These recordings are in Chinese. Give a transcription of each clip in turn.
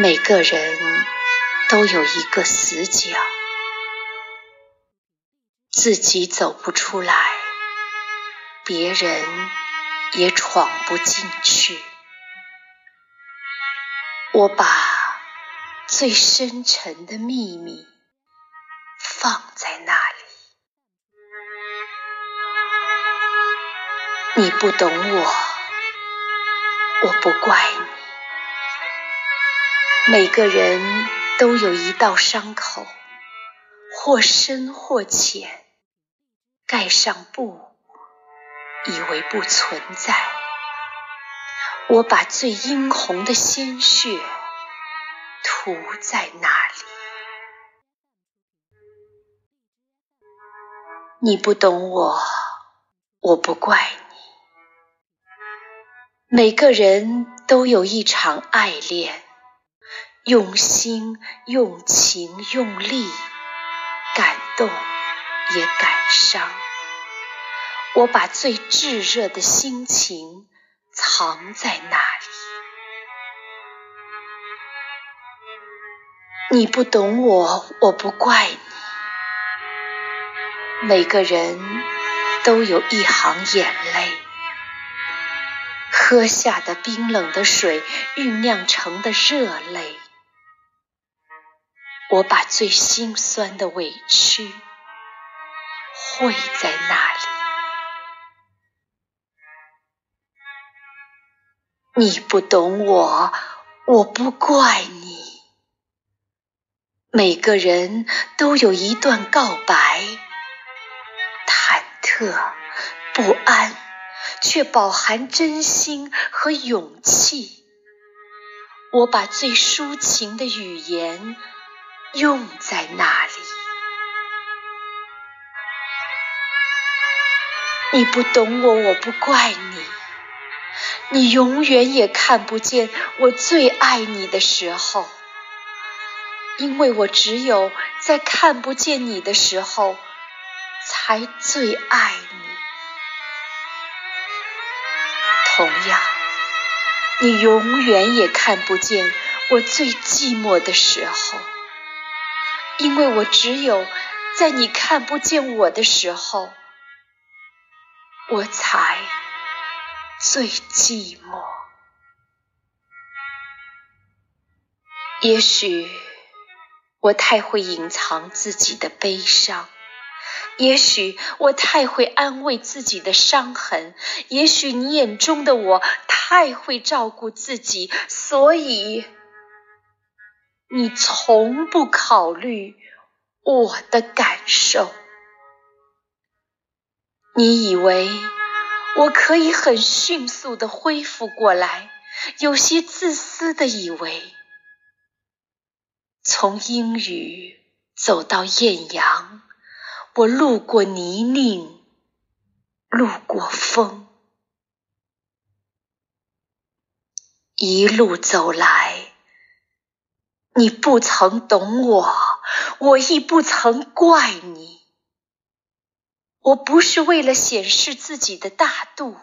每个人都有一个死角，自己走不出来，别人也闯不进去。我把最深沉的秘密放在那里，你不懂我，我不怪你。每个人都有一道伤口，或深或浅，盖上布，以为不存在。我把最殷红的鲜血涂在那里。你不懂我，我不怪你。每个人都有一场爱恋。用心、用情、用力，感动也感伤。我把最炙热的心情藏在那里。你不懂我，我不怪你。每个人都有一行眼泪，喝下的冰冷的水，酝酿成的热泪。我把最心酸的委屈汇在那里，你不懂我，我不怪你。每个人都有一段告白，忐忑不安，却饱含真心和勇气。我把最抒情的语言。用在那里？你不懂我，我不怪你。你永远也看不见我最爱你的时候，因为我只有在看不见你的时候，才最爱你。同样，你永远也看不见我最寂寞的时候。因为我只有在你看不见我的时候，我才最寂寞。也许我太会隐藏自己的悲伤，也许我太会安慰自己的伤痕，也许你眼中的我太会照顾自己，所以。你从不考虑我的感受，你以为我可以很迅速的恢复过来，有些自私的以为，从阴雨走到艳阳，我路过泥泞，路过风，一路走来。你不曾懂我，我亦不曾怪你。我不是为了显示自己的大度，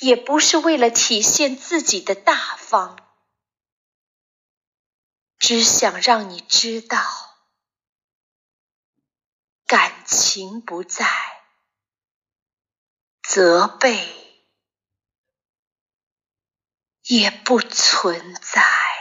也不是为了体现自己的大方，只想让你知道，感情不在，责备也不存在。